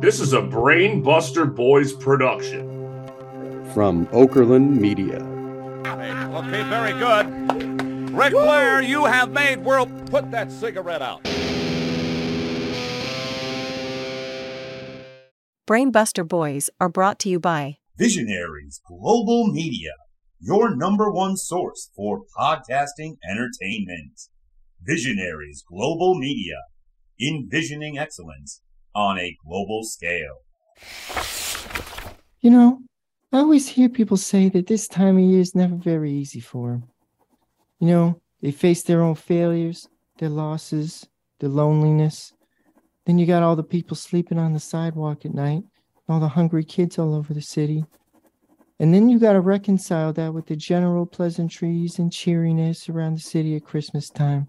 This is a Brainbuster Boys production. From Okerlund Media. Okay, very good. Ric Flair, you have made world. Put that cigarette out. Brainbuster Boys are brought to you by Visionaries Global Media, your number one source for podcasting entertainment. Visionaries Global Media, envisioning excellence on a global scale. You know, I always hear people say that this time of year is never very easy for them. You know, they face their own failures, their losses, their loneliness. Then you got all the people sleeping on the sidewalk at night, all the hungry kids all over the city. And then you got to reconcile that with the general pleasantries and cheeriness around the city at Christmas time.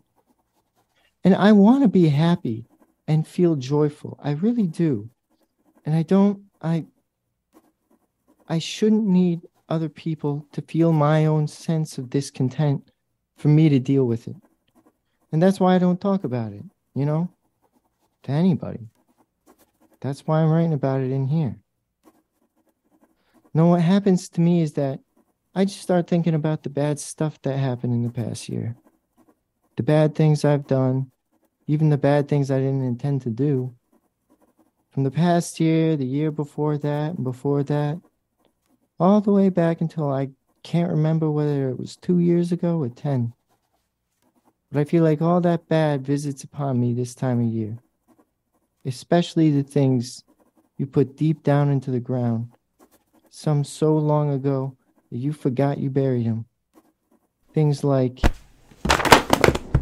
And I want to be happy and feel joyful. I really do. And I don't, I, I shouldn't need other people to feel my own sense of discontent for me to deal with it. And that's why I don't talk about it, you know, to anybody. That's why I'm writing about it in here. No, what happens to me is that I just start thinking about the bad stuff that happened in the past year. The bad things I've done, even the bad things I didn't intend to do. From the past year, the year before that, and before that, all the way back until I can't remember whether it was two years ago or 10. But I feel like all that bad visits upon me this time of year, especially the things you put deep down into the ground some so long ago that you forgot you buried them. Things like,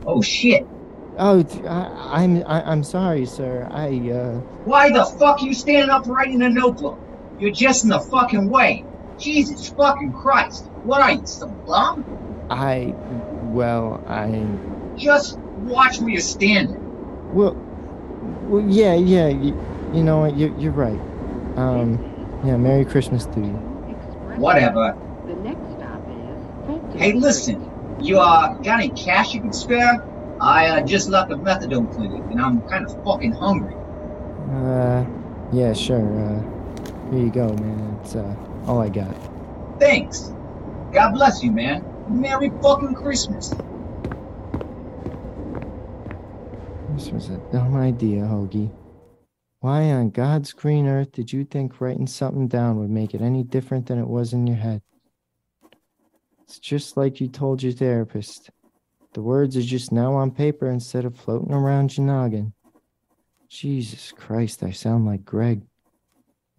Oh shit! Oh, t- I, am I, I'm sorry, sir. I uh, Why the fuck you standing up writing a notebook? You're just in the fucking way. Jesus fucking Christ! What are you, some bum? I, well, I, Just watch where you're standing. well, well, yeah, yeah. You, you know what? You're, you're right. Um, yeah. Merry Christmas to you. Whatever. The next stop is Hey, listen. You uh got any cash you can spare? I uh, just left the methadone clinic and I'm kind of fucking hungry. Uh, yeah, sure. Uh, here you go, man. It's uh, all I got. Thanks. God bless you, man. Merry fucking Christmas. This was a dumb idea, Hoagie. Why on God's green earth did you think writing something down would make it any different than it was in your head? It's just like you told your therapist. The words are just now on paper instead of floating around your noggin. Jesus Christ, I sound like Greg.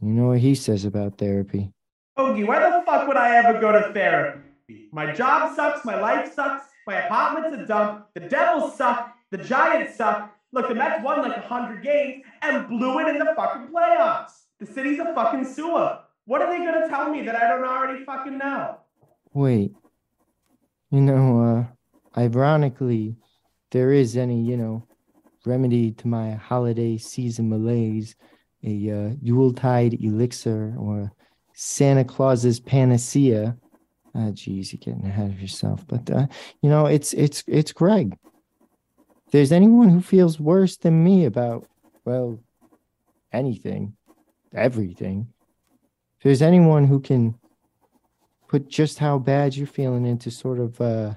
You know what he says about therapy. Hoagie, why the fuck would I ever go to therapy? My job sucks, my life sucks, my apartment's a dump, the Devils suck, the Giants suck. Look, the Mets won like 100 games and blew it in the fucking playoffs. The city's a fucking sewer. What are they gonna tell me that I don't already fucking know? Wait. You know, uh, ironically, there is any, you know, remedy to my holiday season malaise, a uh, Yuletide elixir or Santa Claus's panacea. Ah, geez, you're getting ahead of yourself. But uh, you know, it's it's it's Greg. There's anyone who feels worse than me about, well, anything, everything. If there's anyone who can put just how bad you're feeling into sort of uh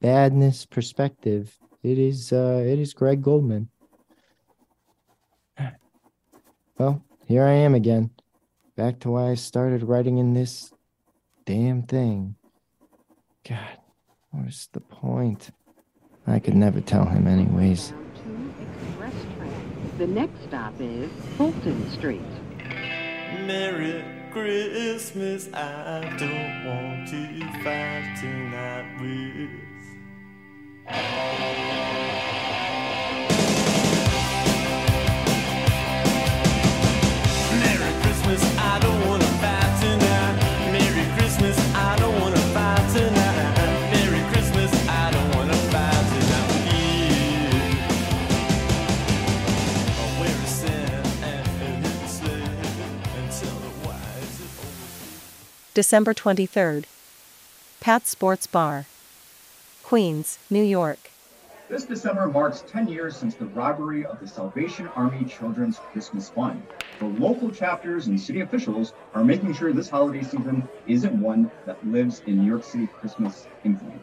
badness perspective it is uh it is greg goldman well here i am again back to why i started writing in this damn thing god what's the point i could never tell him anyways Down to Express train. The next stop is Fulton Street. Merry Christmas, I don't want to fight tonight with. December 23rd. Pat's Sports Bar, Queens, New York. This December marks 10 years since the robbery of the Salvation Army Children's Christmas Fund. The local chapters and city officials are making sure this holiday season isn't one that lives in New York City Christmas infamy.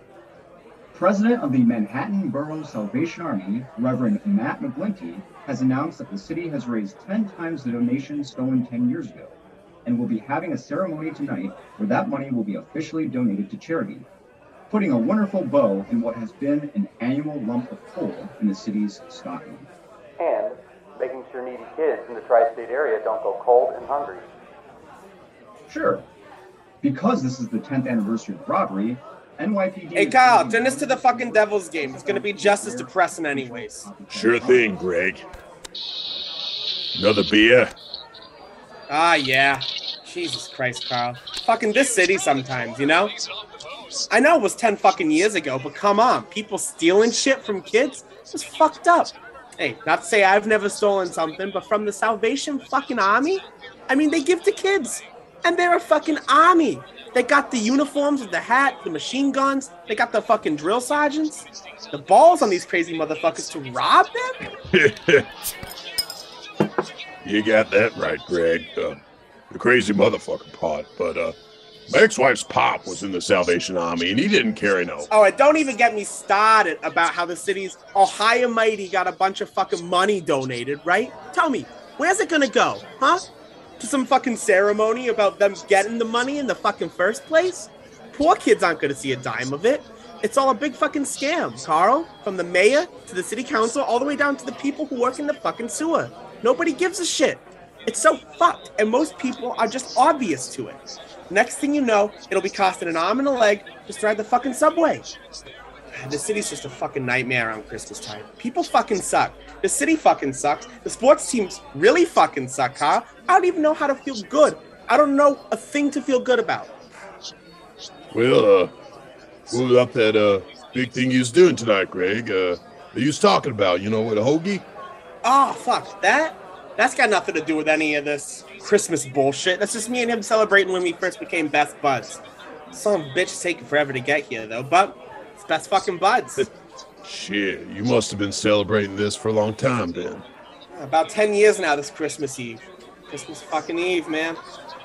President of the Manhattan Borough Salvation Army, Reverend Matt McGlinty, has announced that the city has raised 10 times the donation stolen 10 years ago and will be having a ceremony tonight where that money will be officially donated to charity, putting a wonderful bow in what has been an annual lump of coal in the city's stocking. and making sure needy kids in the tri-state area don't go cold and hungry. Sure. Because this is the 10th anniversary of the robbery, NYPD. Hey Kyle, turn this to the fucking Devils game. It's gonna be just as depressing anyways. Sure thing, Greg. Another beer? Ah yeah. Jesus Christ, Carl. Fucking this city sometimes, you know? I know it was 10 fucking years ago, but come on. People stealing shit from kids? It's fucked up. Hey, not to say I've never stolen something, but from the Salvation fucking Army? I mean, they give to kids. And they're a fucking army. They got the uniforms with the hat, the machine guns. They got the fucking drill sergeants. The balls on these crazy motherfuckers to rob them? you got that right, Greg. Uh, the crazy motherfucking part. But uh, my ex-wife's pop was in the Salvation Army, and he didn't carry no. Oh, and don't even get me started about how the city's Ohio Mighty got a bunch of fucking money donated, right? Tell me, where's it gonna go, huh? To some fucking ceremony about them getting the money in the fucking first place? Poor kids aren't gonna see a dime of it. It's all a big fucking scam, Carl. From the mayor to the city council, all the way down to the people who work in the fucking sewer. Nobody gives a shit. It's so fucked, and most people are just obvious to it. Next thing you know, it'll be costing an arm and a leg just to ride the fucking subway. The city's just a fucking nightmare around Christmas time. People fucking suck. The city fucking sucks. The sports teams really fucking suck, Kyle. I don't even know how to feel good. I don't know a thing to feel good about. Well, uh, what about that uh big thing you was doing tonight, Greg? Uh, you was talking about, you know, with a hoagie? Oh, fuck. That? That's got nothing to do with any of this Christmas bullshit. That's just me and him celebrating when we first became best buds. Some bitch taking forever to get here, though, but it's best fucking buds. Shit, you must have been celebrating this for a long time then. About 10 years now this Christmas Eve. Christmas fucking Eve, man.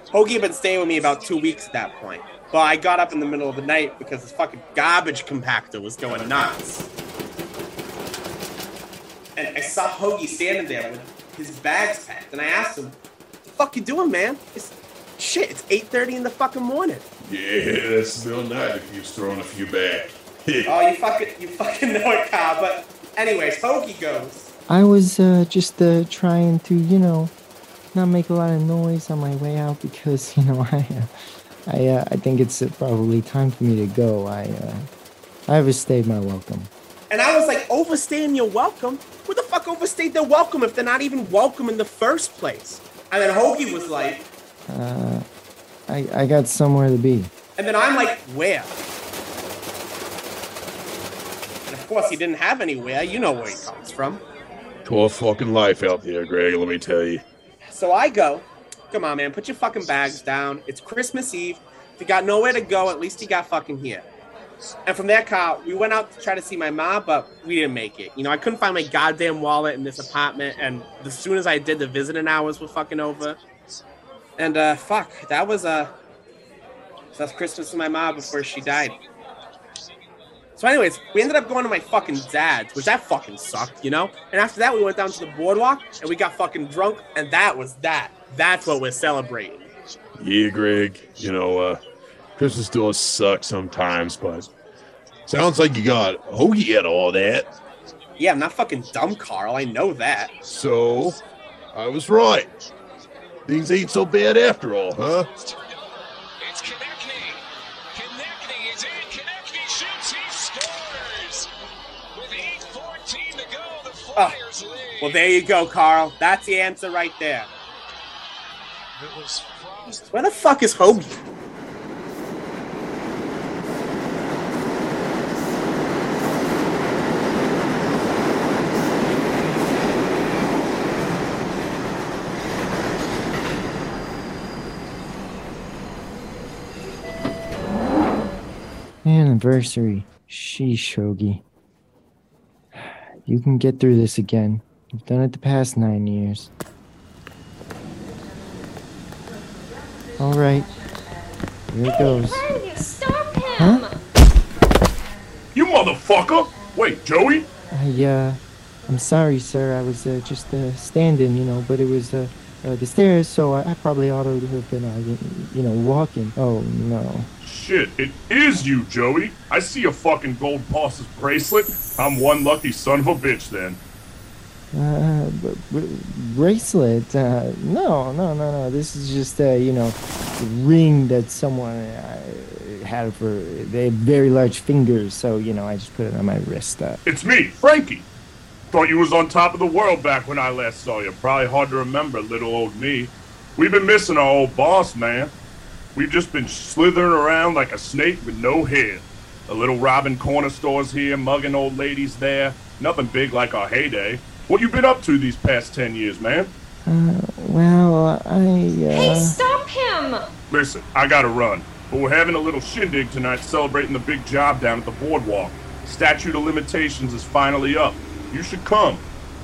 Hoagie had been staying with me about two weeks at that point. But I got up in the middle of the night because this fucking garbage compactor was going nuts. And I saw Hoagie standing there with his bags packed, and I asked him, "The fuck you doing, man?" It's shit. It's 8:30 in the fucking morning. Yeah, that's no night if you was throwing a few back. oh, you fucking, you fucking know it, Kyle. But anyways, Hoagie goes. I was uh, just uh, trying to, you know, not make a lot of noise on my way out because, you know, I, uh, I, uh, I think it's uh, probably time for me to go. I, uh, I overstayed my welcome. And I was like, overstaying your welcome? Who the fuck overstayed their welcome if they're not even welcome in the first place? And then Hoagie was like, Uh, I, I got somewhere to be. and then I'm like, where? And of course, he didn't have anywhere. You know where he comes from. Tough fucking life out there, Greg, let me tell you. So I go, come on, man, put your fucking bags down. It's Christmas Eve. If you got nowhere to go, at least you got fucking here. And from that car, we went out to try to see my mom, but we didn't make it. You know, I couldn't find my goddamn wallet in this apartment, and as soon as I did, the visiting hours were fucking over. And uh, fuck, that was a uh, that's Christmas with my mom before she died. So, anyways, we ended up going to my fucking dad's, which that fucking sucked, you know. And after that, we went down to the boardwalk and we got fucking drunk, and that was that. That's what we're celebrating. Yeah, Greg, you know, uh, Christmas does suck sometimes, but sounds like you got hoagie at all that. Yeah, I'm not fucking dumb, Carl. I know that. So, I was right. Things ain't so bad after all, huh? Oh, well, there you go, Carl. That's the answer right there. Where the fuck is Hoagie? Anniversary. Sheesh, Hoagie. You can get through this again. You've done it the past nine years. All right. Here it goes. Stop him! Huh? You motherfucker! Wait, Joey? I, uh, I'm sorry, sir. I was uh, just uh, standing, you know, but it was uh, uh, the stairs, so I, I probably ought to have been, uh, you know, walking. Oh, no. Shit, it is you, Joey. I see a fucking gold boss's bracelet. I'm one lucky son of a bitch then. Uh, b- b- bracelet? Uh, no, no, no, no. This is just, uh, you know, ring that someone uh, had for. They have very large fingers, so you know, I just put it on my wrist. Uh, It's me, Frankie. Thought you was on top of the world back when I last saw you. Probably hard to remember, little old me. We've been missing our old boss, man. We've just been slithering around like a snake with no head. A little robbing corner stores here, mugging old ladies there. Nothing big like our heyday. What you been up to these past ten years, man? uh, well, I. Hey, Uh, stop him! Listen, I gotta run. But we're having a little shindig tonight celebrating the big job down at the boardwalk. Statute of limitations is finally up. You should come.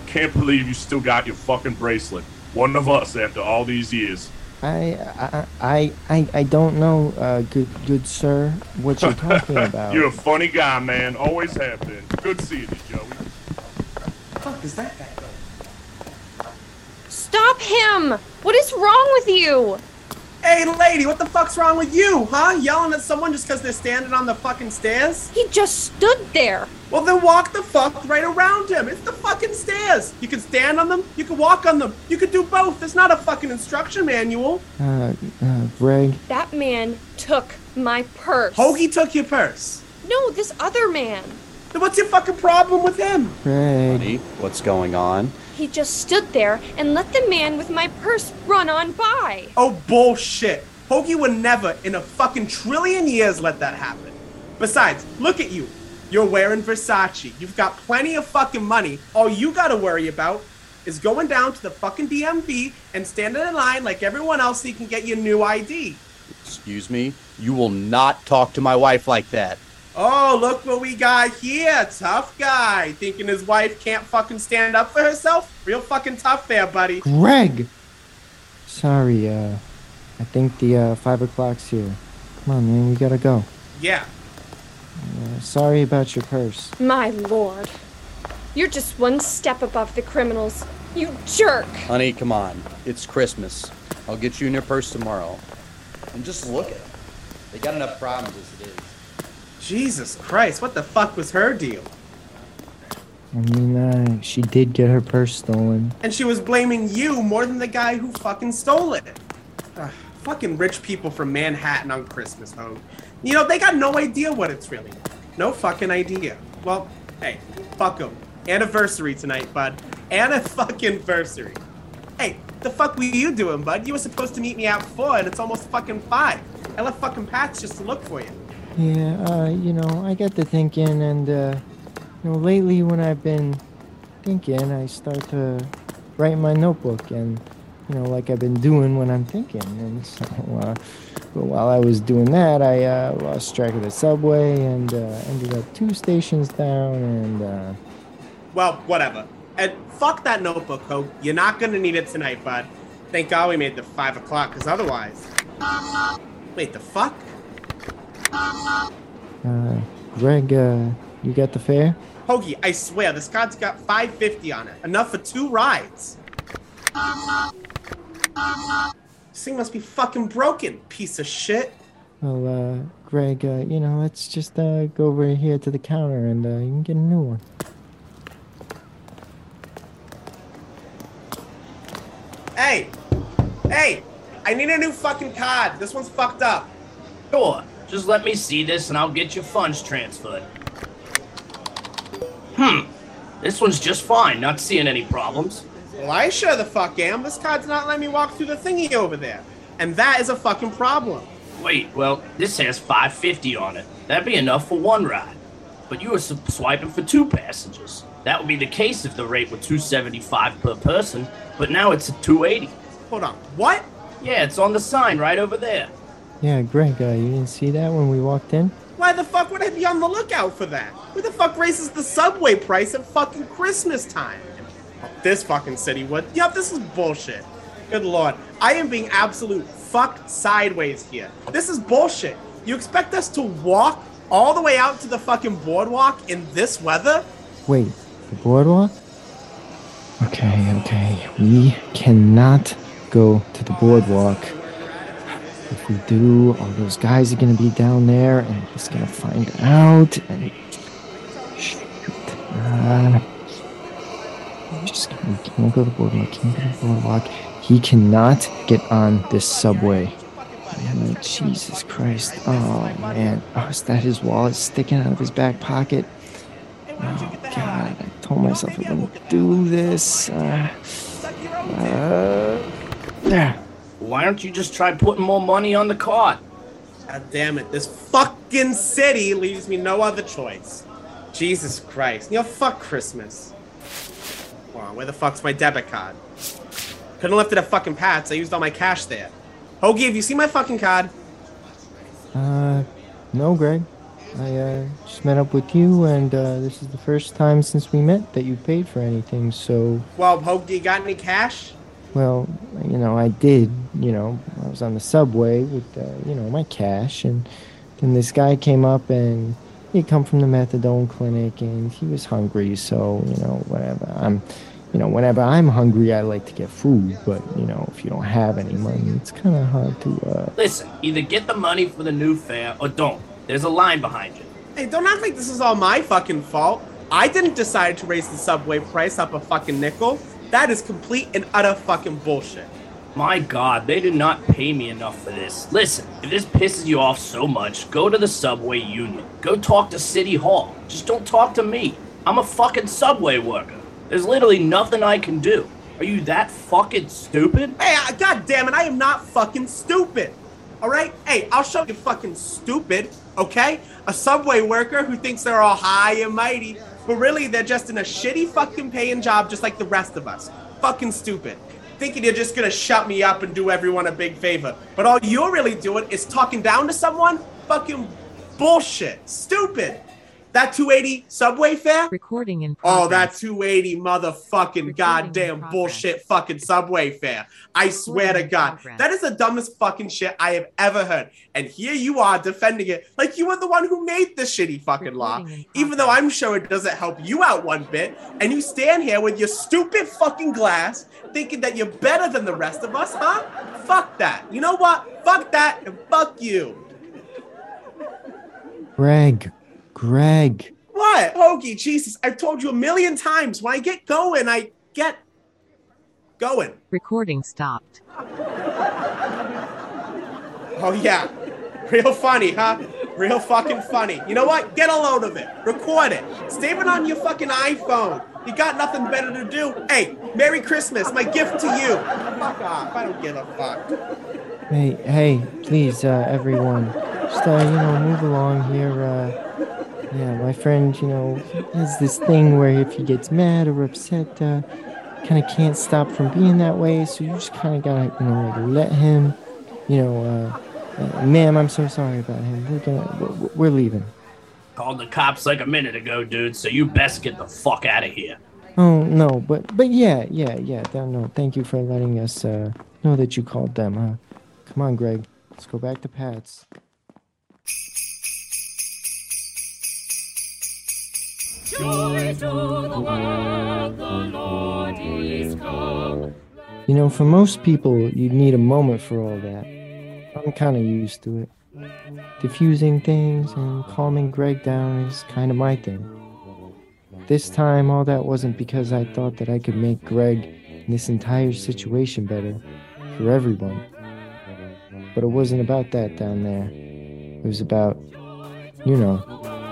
Can't believe you still got your fucking bracelet. One of us after all these years. I, I, I, I, I don't know, uh, good, good sir, what you're talking about. You're a funny guy, man. Always have been. Good seeing you, Joey. fuck is that guy? Stop him! What is wrong with you? Hey, lady, what the fuck's wrong with you, huh? Yelling at someone just because they're standing on the fucking stairs? He just stood there. Well, then walk the fuck right around him. It's the fucking stairs. You can stand on them, you can walk on them, you can do both. It's not a fucking instruction manual. Uh, uh, Greg, That man took my purse. Hoagie took your purse. No, this other man. Then what's your fucking problem with him? Greg. Honey, what's going on? He just stood there and let the man with my purse run on by. Oh, bullshit. Hoagie would never in a fucking trillion years let that happen. Besides, look at you. You're wearing Versace. You've got plenty of fucking money. All you gotta worry about is going down to the fucking DMV and standing in line like everyone else so you can get your new ID. Excuse me? You will not talk to my wife like that. Oh, look what we got here. Tough guy. Thinking his wife can't fucking stand up for herself? Real fucking tough there, buddy. Greg! Sorry, uh, I think the, uh, five o'clock's here. Come on, man, we gotta go. Yeah. Uh, sorry about your purse. My lord. You're just one step above the criminals. You jerk. Honey, come on. It's Christmas. I'll get you in your purse tomorrow. And just look at them. They got enough problems as it is. Jesus Christ, what the fuck was her deal? I mean, uh, she did get her purse stolen. And she was blaming you more than the guy who fucking stole it. Ugh, fucking rich people from Manhattan on Christmas, Hogue. You know, they got no idea what it's really like. No fucking idea. Well, hey, fuck 'em. Anniversary tonight, bud. Anna fucking anniversary. Hey, the fuck were you doing, bud? You were supposed to meet me at four, and it's almost fucking five. I left fucking Pat's just to look for you. Yeah, uh, you know, I got to thinking, and, uh, you know, lately when I've been thinking, I start to write in my notebook, and, you know, like I've been doing when I'm thinking. And so, uh, but while I was doing that, I uh, lost track of the subway and uh, ended up two stations down, and, uh, Well, whatever. And fuck that notebook, Hope. You're not gonna need it tonight, bud. Thank God we made the five o'clock, because otherwise. Wait, the fuck? Uh, Greg, uh, you got the fare? Hoagie, I swear, this card's got 550 on it. Enough for two rides. This thing must be fucking broken, piece of shit. Well, uh, Greg, uh, you know, let's just uh, go over here to the counter and uh, you can get a new one. Hey! Hey! I need a new fucking card. This one's fucked up. Sure. Just let me see this and I'll get your funds transferred. Hmm. This one's just fine. Not seeing any problems. Well, I sure the fuck am. This card's not letting me walk through the thingy over there. And that is a fucking problem. Wait, well, this has 550 on it. That'd be enough for one ride. But you were swiping for two passengers. That would be the case if the rate were 275 per person, but now it's at 280. Hold on. What? Yeah, it's on the sign right over there. Yeah, Greg, uh, you didn't see that when we walked in? Why the fuck would I be on the lookout for that? Who the fuck raises the subway price at fucking Christmas time? This fucking city would. Yup, this is bullshit. Good lord. I am being absolute fucked sideways here. This is bullshit. You expect us to walk all the way out to the fucking boardwalk in this weather? Wait, the boardwalk? Okay, okay. We cannot go to the boardwalk. If we do, all those guys are gonna be down there, and he's gonna find out. And uh, just can't go to the boardwalk. Can't go to the boardwalk. He cannot get on this subway. Man, Jesus Christ! Oh man! Oh, is that his wallet sticking out of his back pocket? Oh God! I told myself I wouldn't do this. Uh, uh, there. Why don't you just try putting more money on the card? God damn it. This fucking city leaves me no other choice. Jesus Christ. You know, fuck Christmas. Wow, where the fuck's my debit card? Couldn't have left it at fucking Pat's. I used all my cash there. Hoagie, have you seen my fucking card? Uh, no, Greg. I uh, just met up with you, and uh, this is the first time since we met that you paid for anything. So, Well, Hoagie, you got any cash? Well, you know, I did. You know, I was on the subway with, uh, you know, my cash, and then this guy came up, and he come from the methadone clinic, and he was hungry. So, you know, whatever. I'm, you know, whenever I'm hungry, I like to get food. But you know, if you don't have any money, it's kind of hard to. Uh, Listen, either get the money for the new fare or don't. There's a line behind you. Hey, don't act like this is all my fucking fault. I didn't decide to raise the subway price up a fucking nickel. That is complete and utter fucking bullshit. My god, they did not pay me enough for this. Listen, if this pisses you off so much, go to the subway union. Go talk to City Hall. Just don't talk to me. I'm a fucking subway worker. There's literally nothing I can do. Are you that fucking stupid? Hey, uh, god damn it, I am not fucking stupid. All right? Hey, I'll show you fucking stupid, okay? A subway worker who thinks they're all high and mighty, but really they're just in a shitty fucking paying job just like the rest of us. Fucking stupid. Thinking you're just gonna shut me up and do everyone a big favor. But all you're really doing is talking down to someone? Fucking bullshit. Stupid. That 280 subway fare? Recording in Oh, that 280 motherfucking goddamn bullshit fucking subway fare. I swear to God. That is the dumbest fucking shit I have ever heard. And here you are defending it like you were the one who made this shitty fucking law. Even though I'm sure it doesn't help you out one bit. And you stand here with your stupid fucking glass thinking that you're better than the rest of us, huh? Fuck that. You know what? Fuck that and fuck you. Greg, Greg. What? Hoagie, Jesus, I've told you a million times. When I get going, I get going. Recording stopped. Oh, yeah. Real funny, huh? Real fucking funny. You know what? Get a load of it. Record it. Save it on your fucking iPhone. You got nothing better to do. Hey, Merry Christmas. My gift to you. Fuck off. I don't give a fuck. Hey, hey, please, uh, everyone, just uh, you know, move along here. Uh, yeah, my friend, you know, has this thing where if he gets mad or upset, uh, kind of can't stop from being that way. So you just kind of gotta, you know, like let him, you know, uh, uh, ma'am, I'm so sorry about him. We're gonna, we're, we're leaving. Called the cops like a minute ago, dude, so you best get the fuck out of here. Oh no, but but yeah, yeah, yeah. No, no, thank you for letting us uh, know that you called them. Huh? Come on, Greg. Let's go back to Pat's. Joy to the world, the Lord is come. You know, for most people, you'd need a moment for all that. I'm kind of used to it. Diffusing things and calming Greg down is kind of my thing. This time, all that wasn't because I thought that I could make Greg and this entire situation better for everyone. But it wasn't about that down there. It was about, you know,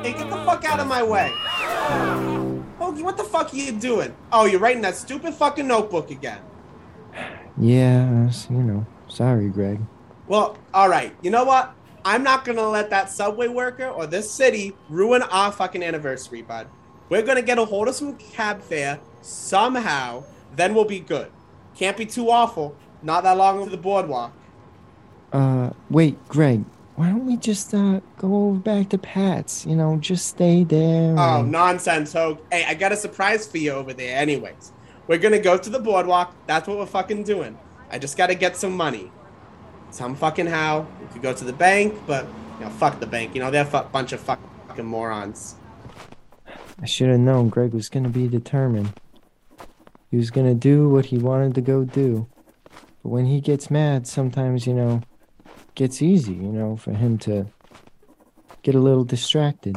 Hey, get the fuck out of my way. Hoagie, what the fuck are you doing? Oh, you're writing that stupid fucking notebook again. yeah, you know, sorry, Greg. Well, all right. You know what? I'm not gonna let that subway worker or this city ruin our fucking anniversary, bud. We're gonna get a hold of some cab fare somehow. Then we'll be good. Can't be too awful. Not that long over the boardwalk. Uh, wait, Greg, why don't we just uh, go back to Pat's? You know, just stay there. Oh, nonsense, Hogue. Hey, I got a surprise for you over there, anyways. We're gonna go to the boardwalk. That's what we're fucking doing. I just gotta get some money. Some fucking how. We could go to the bank, but, you know, fuck the bank. You know, they're a bunch of fucking morons. I should have known Greg was gonna be determined. He was gonna do what he wanted to go do. But when he gets mad, sometimes, you know, gets easy, you know, for him to get a little distracted.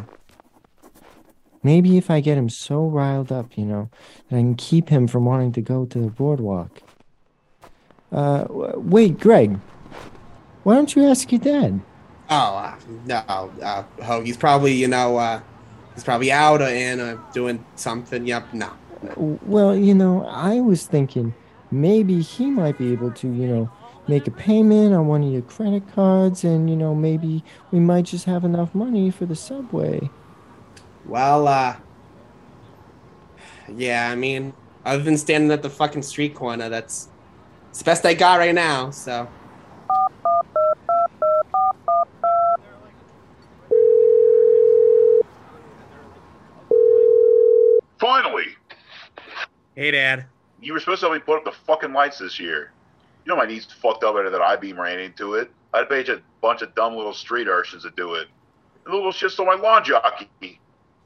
Maybe if I get him so riled up, you know, that I can keep him from wanting to go to the boardwalk. Uh, wait, Greg. Why don't you ask your dad? Oh, uh, no, uh, Hogue. He's probably, you know, uh, he's probably out or in or doing something. Yep, no. Well, you know, I was thinking maybe he might be able to, you know, make a payment on one of your credit cards, and, you know, maybe we might just have enough money for the subway. Well, uh, yeah, I mean, other than standing at the fucking street corner, that's it's the best I got right now. So, Finally! hey, Dad. You were supposed to help me put up the fucking lights this year. You know my knees fucked up after that I-beam ran into it. I'd paid a bunch of dumb little street urchins to do it. And the little shit stole my lawn jockey.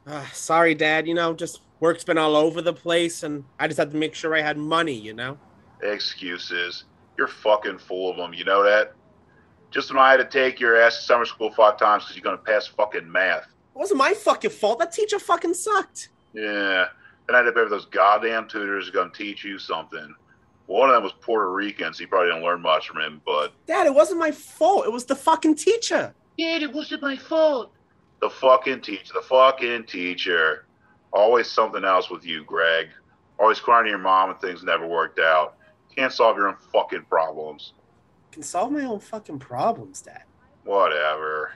Uh, sorry, Dad. You know, just work's been all over the place, and I just had to make sure I had money. You know. Excuses. You're fucking full of them, you know that? Just when I had to take your ass to summer school five times because you're gonna pass fucking math. It wasn't my fucking fault. That teacher fucking sucked. Yeah. Then I had to pay for those goddamn tutors who's gonna teach you something. One of them was Puerto Rican, so you probably didn't learn much from him, but Dad, it wasn't my fault. It was the fucking teacher. Dad, it wasn't my fault. The fucking teacher, the fucking teacher. Always something else with you, Greg. Always crying to your mom when things never worked out. Can't solve your own fucking problems. Can solve my own fucking problems, Dad. Whatever.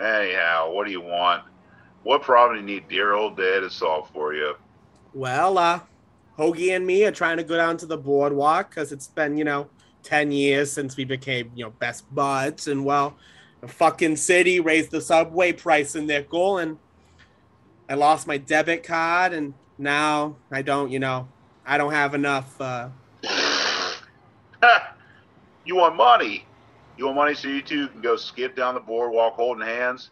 Anyhow, what do you want? What problem do you need dear old dad to solve for you? Well, uh, Hoagie and me are trying to go down to the boardwalk because it's been, you know, 10 years since we became, you know, best buds. And, well, the fucking city raised the subway price in their goal, and I lost my debit card, and now I don't, you know, I don't have enough. Uh, You want money? You want money so you two can go skip down the boardwalk holding hands?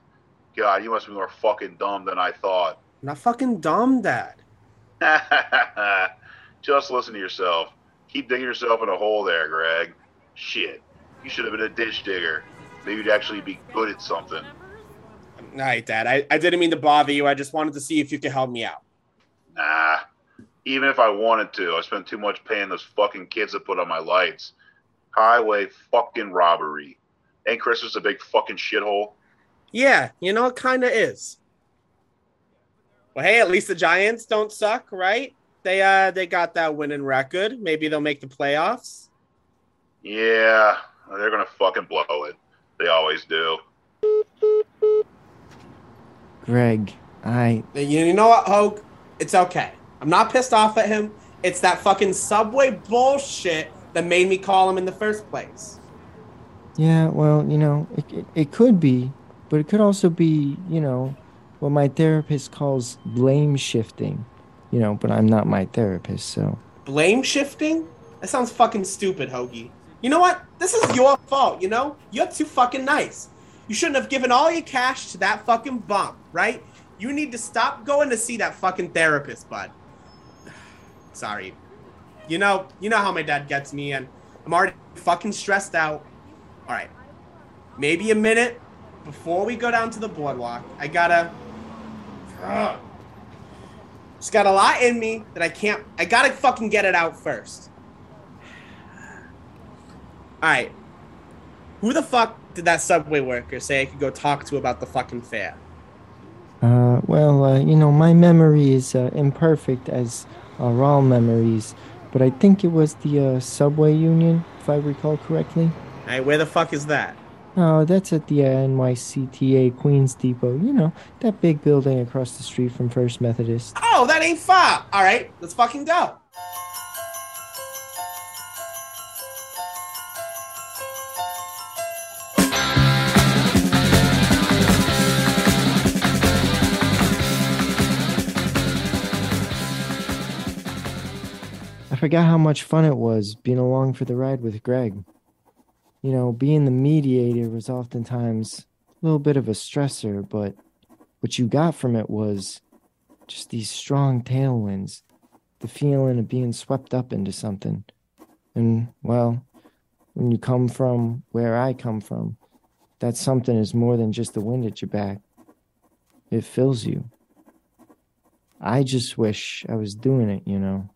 God, you must be more fucking dumb than I thought. not fucking dumb, Dad. Just listen to yourself. Keep digging yourself in a hole there, Greg. Shit. You should have been a ditch digger. Maybe you'd actually be good at something. All right, Dad. I, I didn't mean to bother you. I just wanted to see if you could help me out. Nah. Even if I wanted to, I spent too much paying those fucking kids to put on my lights. Highway fucking robbery. Ain't Christmas a big fucking shithole? Yeah, you know, it kind of is. Well, hey, at least the Giants don't suck, right? They uh they got that winning record. Maybe they'll make the playoffs. Yeah, they're gonna fucking blow it. They always do. Greg, I. You, you know what, Hogue? It's okay. I'm not pissed off at him. It's that fucking subway bullshit that made me call him in the first place. Yeah, well, you know, it, it, it could be, but it could also be, you know, what my therapist calls blame shifting. You know, but I'm not my therapist, so. Blame shifting? That sounds fucking stupid, Hoagie. You know what? This is your fault, you know? You're too fucking nice. You shouldn't have given all your cash to that fucking bum, right? You need to stop going to see that fucking therapist, bud. Sorry. You know, you know how my dad gets me, and I'm already fucking stressed out. All right. Maybe a minute before we go down to the boardwalk. I gotta. Ugh. Just got a lot in me that I can't. I gotta fucking get it out first. All right. Who the fuck did that subway worker say I could go talk to about the fucking fare? Uh, well, uh, you know, my memory is uh, imperfect as are all memories, but I think it was the uh, subway union, if I recall correctly. All right, where the fuck is that? Oh, that's at the uh, NYCTA Queens Depot. You know, that big building across the street from First Methodist. Oh, that ain't far. All right, let's fucking go. I forgot how much fun it was being along for the ride with Greg. You know, being the mediator was oftentimes a little bit of a stressor, but what you got from it was just these strong tailwinds, the feeling of being swept up into something. And, well, when you come from where I come from, that something is more than just the wind at your back. It fills you. I just wish I was doing it, you know,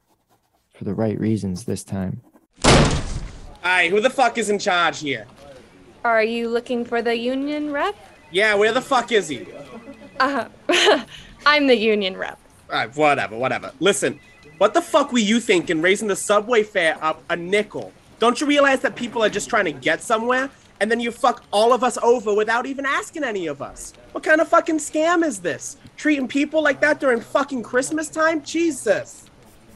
for the right reasons this time. Who the fuck is in charge here? Are you looking for the union rep? Yeah, where the fuck is he? Uh, I'm the union rep. Alright, whatever, whatever. Listen, what the fuck were you thinking raising the subway fare up a nickel? Don't you realize that people are just trying to get somewhere? And then you fuck all of us over without even asking any of us. What kind of fucking scam is this? Treating people like that during fucking Christmas time? Jesus.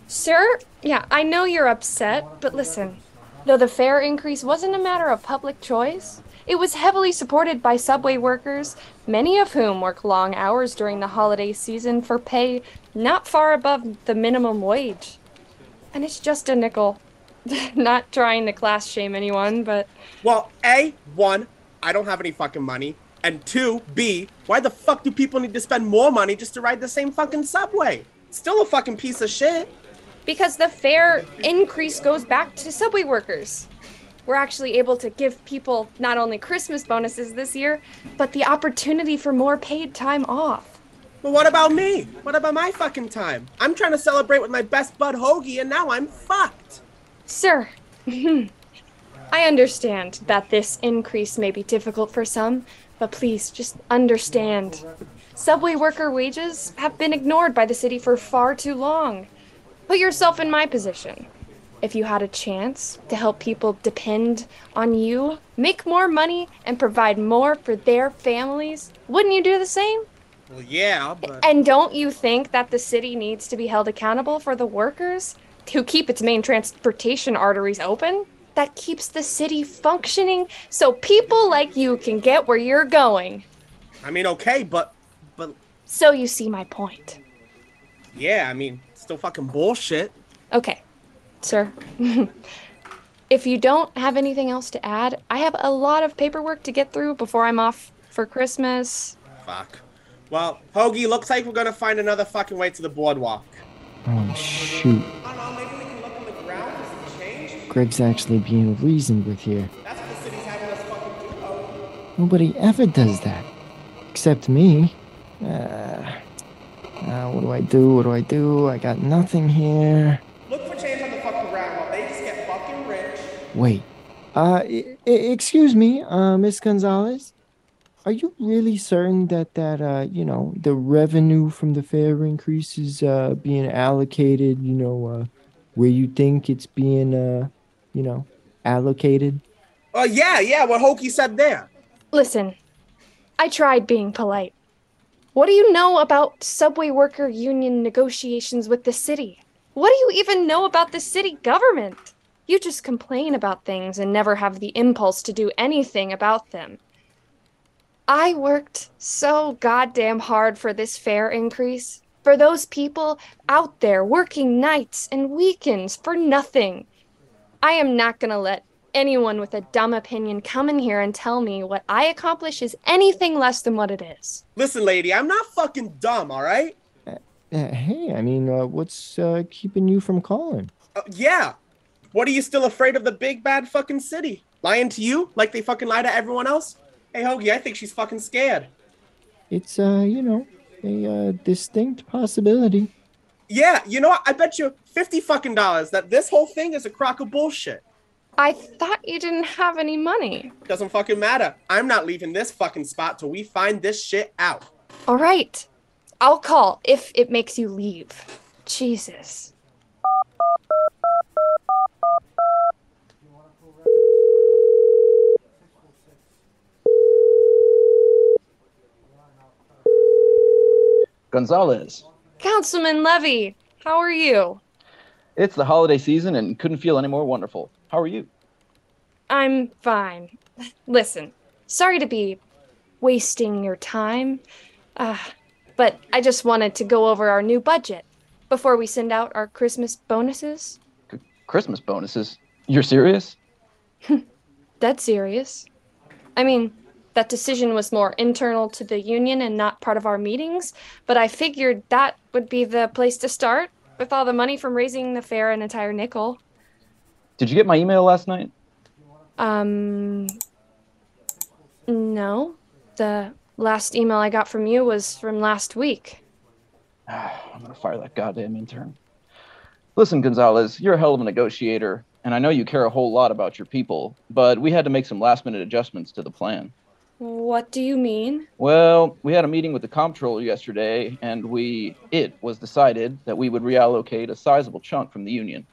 Sir, yeah, I know you're upset, but listen. Though the fare increase wasn't a matter of public choice, it was heavily supported by subway workers, many of whom work long hours during the holiday season for pay not far above the minimum wage. And it's just a nickel. not trying to class shame anyone, but Well, A, one, I don't have any fucking money. And two, B, why the fuck do people need to spend more money just to ride the same fucking subway? Still a fucking piece of shit. Because the fare increase goes back to subway workers. We're actually able to give people not only Christmas bonuses this year, but the opportunity for more paid time off. But what about me? What about my fucking time? I'm trying to celebrate with my best bud Hoagie and now I'm fucked. Sir, I understand that this increase may be difficult for some, but please just understand. Subway worker wages have been ignored by the city for far too long. Put yourself in my position. If you had a chance to help people depend on you, make more money, and provide more for their families, wouldn't you do the same? Well, yeah, but. And don't you think that the city needs to be held accountable for the workers who keep its main transportation arteries open? That keeps the city functioning so people like you can get where you're going. I mean, okay, but. But. So you see my point. Yeah, I mean, still fucking bullshit. Okay, sir. if you don't have anything else to add, I have a lot of paperwork to get through before I'm off for Christmas. Fuck. Well, Hoagie, looks like we're gonna find another fucking way to the boardwalk. Oh, shoot. Greg's actually being reasoned with here. Nobody ever does that. Except me. Uh, uh, what do I do? What do I do? I got nothing here. Look for change on the fucking ground while they just get fucking rich. Wait. Uh, I- I- excuse me, uh, Miss Gonzalez. Are you really certain that that uh, you know, the revenue from the fare increase is uh being allocated, you know, uh, where you think it's being uh, you know, allocated? Oh, yeah, yeah, what Hoagie said there. Listen, I tried being polite. What do you know about subway worker union negotiations with the city? What do you even know about the city government? You just complain about things and never have the impulse to do anything about them. I worked so goddamn hard for this fare increase. For those people out there working nights and weekends for nothing. I am not gonna let anyone with a dumb opinion come in here and tell me what I accomplish is anything less than what it is. Listen, lady, I'm not fucking dumb, alright? Uh, hey, I mean, uh, what's uh, keeping you from calling? Uh, yeah. What are you still afraid of the big bad fucking city? Lying to you like they fucking lie to everyone else? Hey, Hoagie, I think she's fucking scared. It's uh, you know, a uh, distinct possibility. Yeah, you know what? I bet you 50 fucking dollars that this whole thing is a crock of bullshit. I thought you didn't have any money. Doesn't fucking matter. I'm not leaving this fucking spot till we find this shit out. All right. I'll call if it makes you leave. Jesus. Gonzalez. Councilman Levy, how are you? It's the holiday season and couldn't feel any more wonderful. How are you? I'm fine. Listen, sorry to be wasting your time, uh, but I just wanted to go over our new budget before we send out our Christmas bonuses. C- Christmas bonuses? You're serious? Dead serious. I mean, that decision was more internal to the union and not part of our meetings, but I figured that would be the place to start with all the money from raising the fare an entire nickel. Did you get my email last night? Um, no. The last email I got from you was from last week. I'm gonna fire that goddamn intern. Listen, Gonzalez, you're a hell of a negotiator, and I know you care a whole lot about your people, but we had to make some last minute adjustments to the plan. What do you mean? Well, we had a meeting with the comptroller yesterday, and we it was decided that we would reallocate a sizable chunk from the union.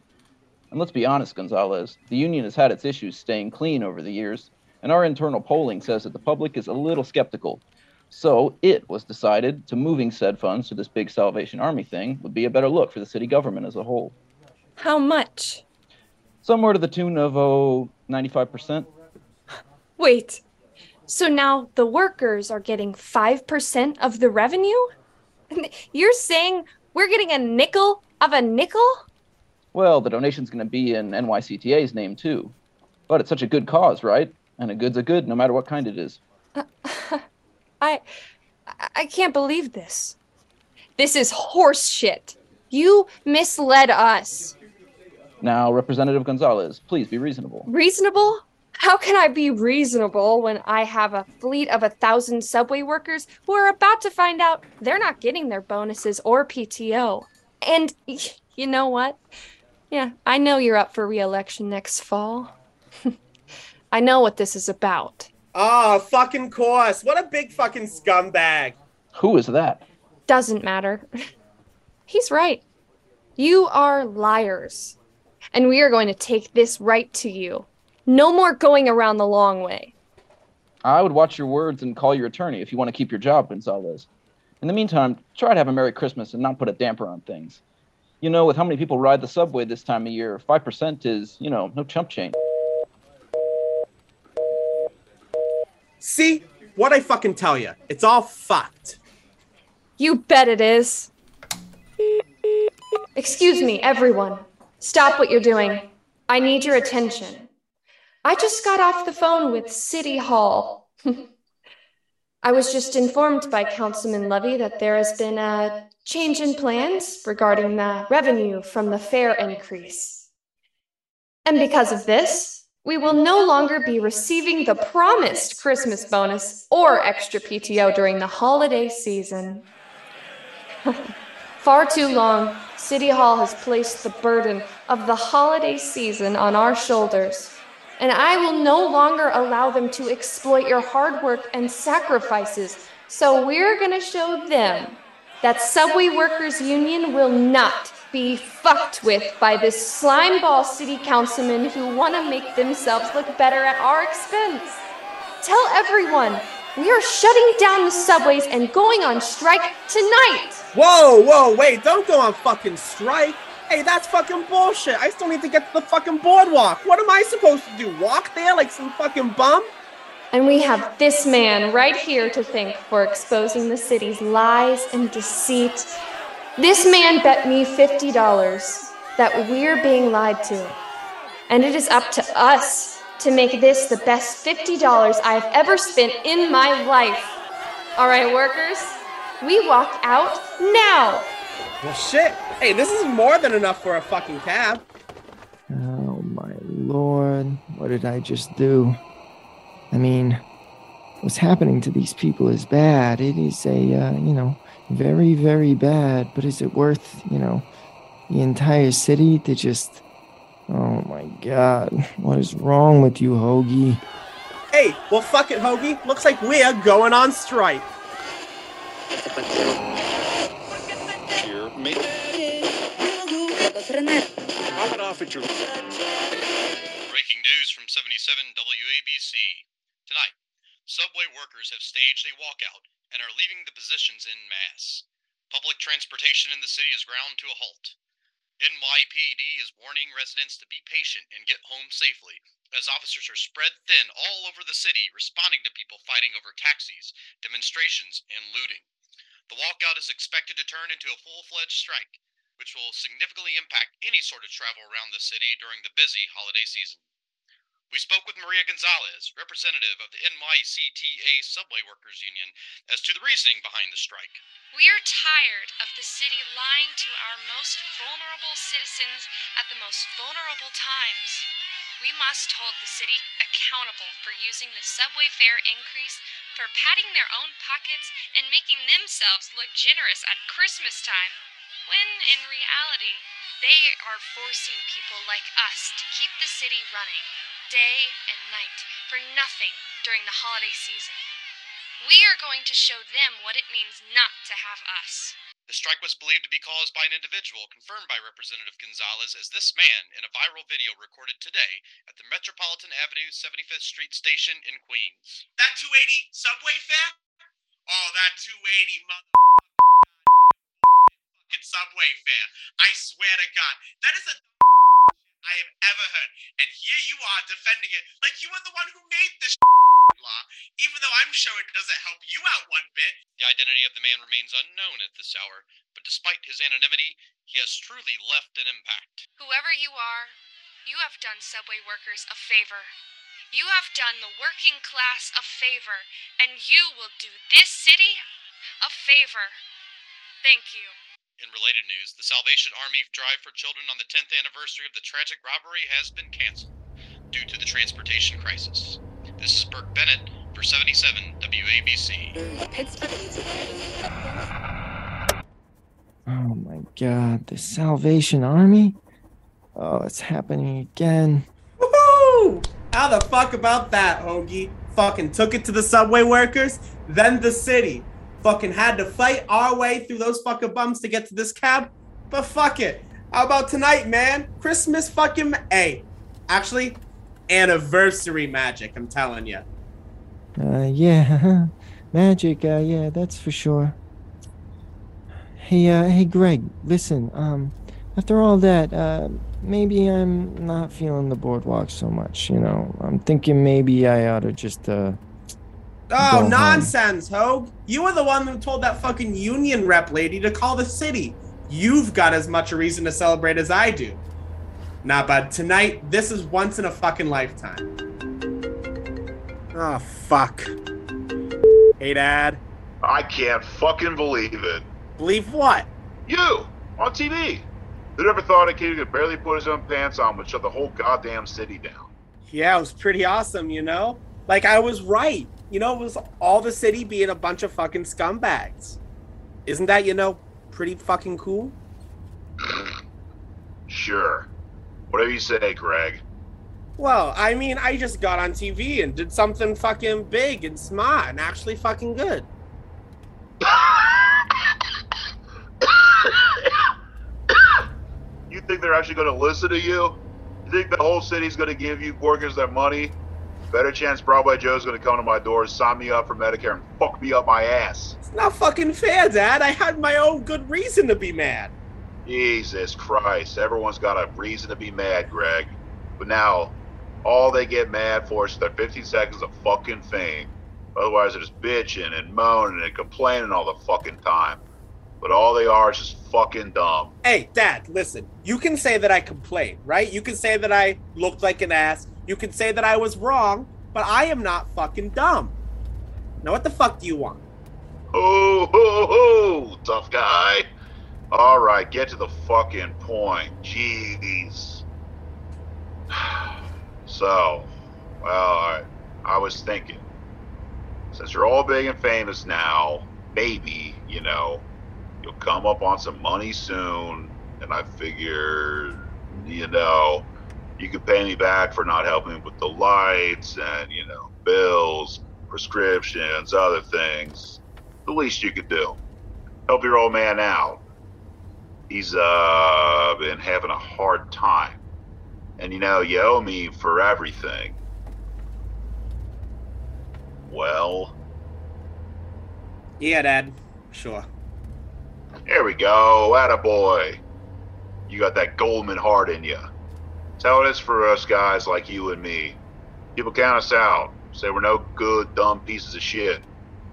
And let's be honest, Gonzalez, the union has had its issues staying clean over the years, and our internal polling says that the public is a little skeptical. So it was decided to moving said funds to this big Salvation Army thing would be a better look for the city government as a whole. How much? Somewhere to the tune of oh 95%. Wait. So now the workers are getting 5% of the revenue? You're saying we're getting a nickel of a nickel? Well, the donation's going to be in NYCTA's name too. But it's such a good cause, right? And a good's a good, no matter what kind it is. Uh, I I can't believe this. This is horse shit. You misled us. Now, Representative Gonzalez, please be reasonable. Reasonable? How can I be reasonable when I have a fleet of a thousand subway workers who are about to find out they're not getting their bonuses or PTO? And you know what? Yeah, I know you're up for re-election next fall. I know what this is about. Oh, fucking course. What a big fucking scumbag. Who is that? Doesn't matter. He's right. You are liars. And we are going to take this right to you. No more going around the long way. I would watch your words and call your attorney if you want to keep your job, Gonzalez. In the meantime, try to have a Merry Christmas and not put a damper on things. You know, with how many people ride the subway this time of year, 5% is, you know, no chump change. See? What I fucking tell you? It's all fucked. You bet it is. Excuse me, everyone. Stop what you're doing. I need your attention. I just got off the phone with City Hall. I was just informed by Councilman Levy that there has been a change in plans regarding the revenue from the fare increase. And because of this, we will no longer be receiving the promised Christmas bonus or extra PTO during the holiday season. Far too long, City Hall has placed the burden of the holiday season on our shoulders, and I will no longer allow them to exploit your hard work and sacrifices. So we're gonna show them that Subway Workers Union will not be fucked with by this slimeball city councilman who want to make themselves look better at our expense. Tell everyone we are shutting down the subways and going on strike tonight. Whoa, whoa, wait, don't go on fucking strike. Hey, that's fucking bullshit. I still need to get to the fucking boardwalk. What am I supposed to do? Walk there like some fucking bum? And we have this man right here to thank for exposing the city's lies and deceit. This man bet me $50 that we're being lied to. And it is up to us to make this the best $50 I've ever spent in my life. All right, workers, we walk out now. Well, shit. Hey, this is more than enough for a fucking cab. Oh my lord, what did I just do? I mean, what's happening to these people is bad. It is a, uh, you know, very, very bad. But is it worth, you know, the entire city to just. Oh my god, what is wrong with you, Hoagie? Hey, well, fuck it, Hoagie. Looks like we're going on strike. Knock it off at your. Breaking news from 77 WABC. Tonight, subway workers have staged a walkout and are leaving the positions in mass. Public transportation in the city is ground to a halt. NYPD is warning residents to be patient and get home safely, as officers are spread thin all over the city responding to people fighting over taxis, demonstrations, and looting. The walkout is expected to turn into a full fledged strike. which will significantly impact any sort of travel around the city during the busy holiday season. We spoke with Maria Gonzalez, representative of the NYCTA Subway Workers Union, as to the reasoning behind the strike. We're tired of the city lying to our most vulnerable citizens at the most vulnerable times. We must hold the city accountable for using the subway fare increase for padding their own pockets and making themselves look generous at Christmas time, when in reality, they are forcing people like us to keep the city running day and night for nothing during the holiday season. We are going to show them what it means not to have us. The strike was believed to be caused by an individual confirmed by Representative Gonzalez as this man in a viral video recorded today at the Metropolitan Avenue 75th Street station in Queens. That 280 subway fare? Oh, that 280 mother subway fare. I swear to God, that is the I have ever heard. And here you are defending it like you were the one who made this law, even though I'm sure it doesn't help you out one bit. The identity of the man remains unknown at this hour, but despite his anonymity, he has truly left an impact. Whoever you are, you have done subway workers a favor. You have done the working class a favor, and you will do this city a favor. Thank you. In related news, the Salvation Army drive for children on the 10th anniversary of the tragic robbery has been canceled due to the transportation crisis. This is Burke Bennett for 77 WABC. Oh my god, the Salvation Army? Oh, it's happening again. Woohoo! How the fuck about that, Hoagie? Fucking took it to the subway workers, then the city. Fucking had to fight our way through those fucking bumps to get to this cab. But fuck it. How about tonight, man? Christmas fucking. Hey, actually, anniversary magic, I'm telling you. Uh, yeah, magic. Uh, yeah, that's for sure. Hey, uh, hey, Greg. Listen. Um, after all that, uh, maybe I'm not feeling the boardwalk so much. You know, I'm thinking maybe I ought to just uh. Oh, go Oh, home. nonsense, Hogue. You were the one who told that fucking union rep lady to call the city. You've got as much a reason to celebrate as I do. Nah, bud, tonight, this is once in a fucking lifetime. Oh, fuck. Hey, Dad. I can't fucking believe it. Believe what? You on TV. Who'd ever thought a kid who could barely put his own pants on would shut the whole goddamn city down? Yeah, it was pretty awesome, you know? Like, I was right. You know, it was all the city being a bunch of fucking scumbags. Isn't that, you know, pretty fucking cool? Sure. Whatever you say, Greg. Well, I mean, I just got on TV and did something fucking big and smart and actually fucking good. You think they're actually going to listen to you? You think the whole city's going to give you workers their money? Better chance Broadway Joe's to come to my door, sign me up for Medicare, and fuck me up my ass. It's not fucking fair, Dad. I had my own good reason to be mad. Jesus Christ. Everyone's got a reason to be mad, Greg. But now, all they get mad for is their 15 seconds of fucking fame. Otherwise, they're just bitching and moaning and complaining all the fucking time. But all they are is just fucking dumb. Hey, Dad, listen. You can say that I complained, right? You can say that I looked like an ass. You can say that I was wrong, but I am not fucking dumb. Now, what the fuck do you want? Hoo, hoo, hoo, tough guy. All right, get to the fucking point. Jeez. So, well, I, I was thinking, since you're all big and famous now, maybe, you know, you'll come up on some money soon, and I figure, you know, you could pay me back for not helping with the lights and, you know, bills, prescriptions, other things. The least you could do. Help your old man out. He's uh been having a hard time. And you know, you owe me for everything. Well, Yeah, Dad. Sure. here we go. Attaboy. You got that Goldman heart in you. That's how it is for us guys like you and me. People count us out. Say we're no good, dumb pieces of shit.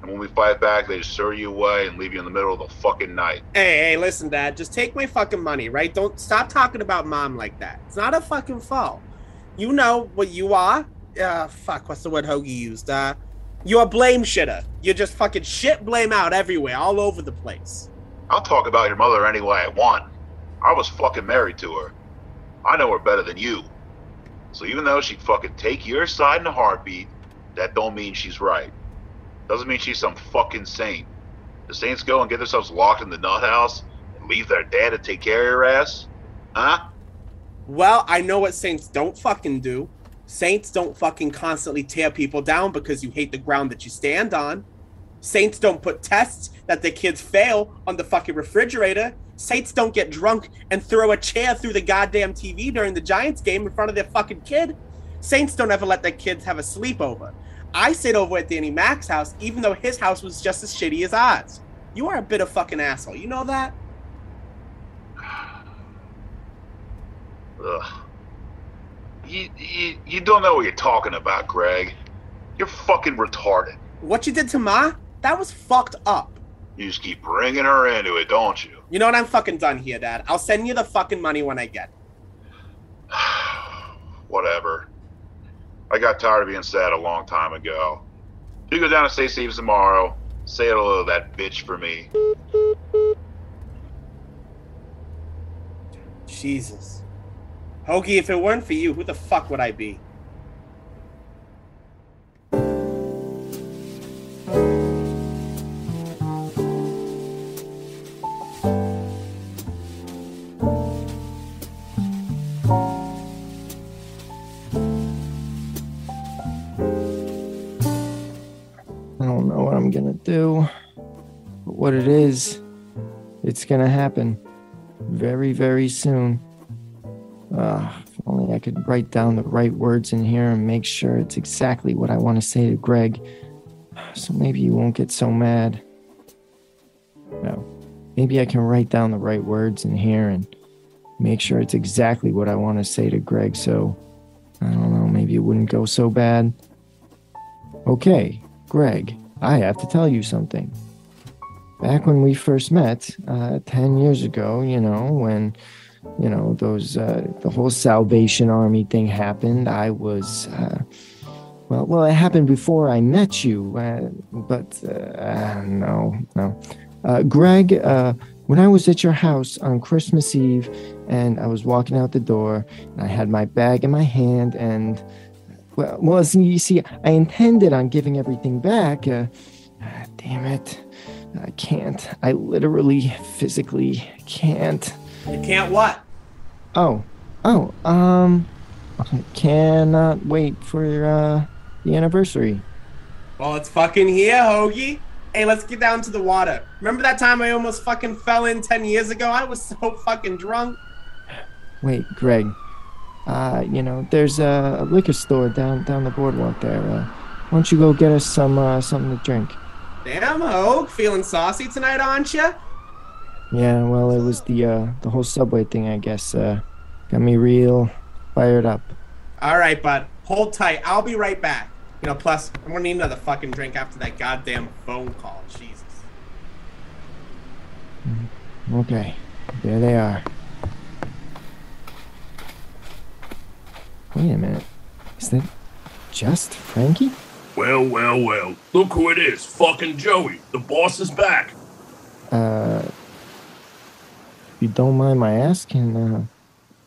And when we fight back, they just throw you away and leave you in the middle of the fucking night. Hey, hey, listen, Dad. Just take my fucking money, right? Don't stop talking about mom like that. It's not a fucking fault. You know what you are? Uh, fuck, what's the word Hoagie used? Uh, you're a blame shitter. You're just fucking shit blame out everywhere, all over the place. I'll talk about your mother any way I want. I was fucking married to her. I know her better than you. So even though she'd fucking take your side in a heartbeat, that don't mean she's right. Doesn't mean she's some fucking saint. The saints go and get themselves locked in the nut house and leave their dad to take care of your ass? Huh? Well, I know what saints don't fucking do. Saints don't fucking constantly tear people down because you hate the ground that you stand on. Saints don't put tests that the kids fail on the fucking refrigerator. Saints don't get drunk and throw a chair through the goddamn TV during the Giants game in front of their fucking kid. Saints don't ever let their kids have a sleepover. I stayed over at Danny Mac's house, even though his house was just as shitty as ours. You are a bit of fucking asshole. You know that? Ugh. You, you, you don't know what you're talking about, Greg. You're fucking retarded. What you did to Ma? That was fucked up. You just keep bringing her into it, don't you? You know what? I'm fucking done here, Dad. I'll send you the fucking money when I get. Whatever. I got tired of being sad a long time ago. You go down to St. Steve's tomorrow. Say hello to that bitch for me. Jesus. Hoagie, if it weren't for you, who the fuck would I be? Do. But what it is, it's gonna happen very, very soon. Ah, if only I could write down the right words in here and make sure it's exactly what I want to say to Greg. So maybe you won't get so mad. No, maybe I can write down the right words in here and make sure it's exactly what I want to say to Greg. So I don't know, maybe it wouldn't go so bad. Okay, Greg, I have to tell you something. Back when we first met, uh, 10 years ago, you know, when, you know, those, uh, the whole Salvation Army thing happened, I was, uh, well, well, it happened before I met you, uh, but, uh, no, no. Uh, Greg, uh, when I was at your house on Christmas Eve and I was walking out the door and I had my bag in my hand and, well, well, you see, I intended on giving everything back. Uh, ah, damn it. I can't. I literally, physically can't. You can't what? Oh, oh, um, I cannot wait for uh, the anniversary. Well, it's fucking here, Hoagie. Hey, let's get down to the water. Remember that time I almost fucking fell in 10 years ago? I was so fucking drunk. Wait, Greg. Uh, you know, there's a, a liquor store down down the boardwalk there. Uh, why don't you go get us some uh, something to drink? Damn, Hoag, feeling saucy tonight, aren't you? Yeah, well, it was the uh, the whole subway thing, I guess. Uh, got me real fired up. All right, bud. Hold tight. I'll be right back. You know, plus, I'm gonna need another fucking drink after that goddamn phone call. Jesus. Okay, there they are. Wait a minute. Is that just Frankie? Well, well, well. Look who it is. Fucking Joey. The boss is back. Uh, if you don't mind my asking, uh,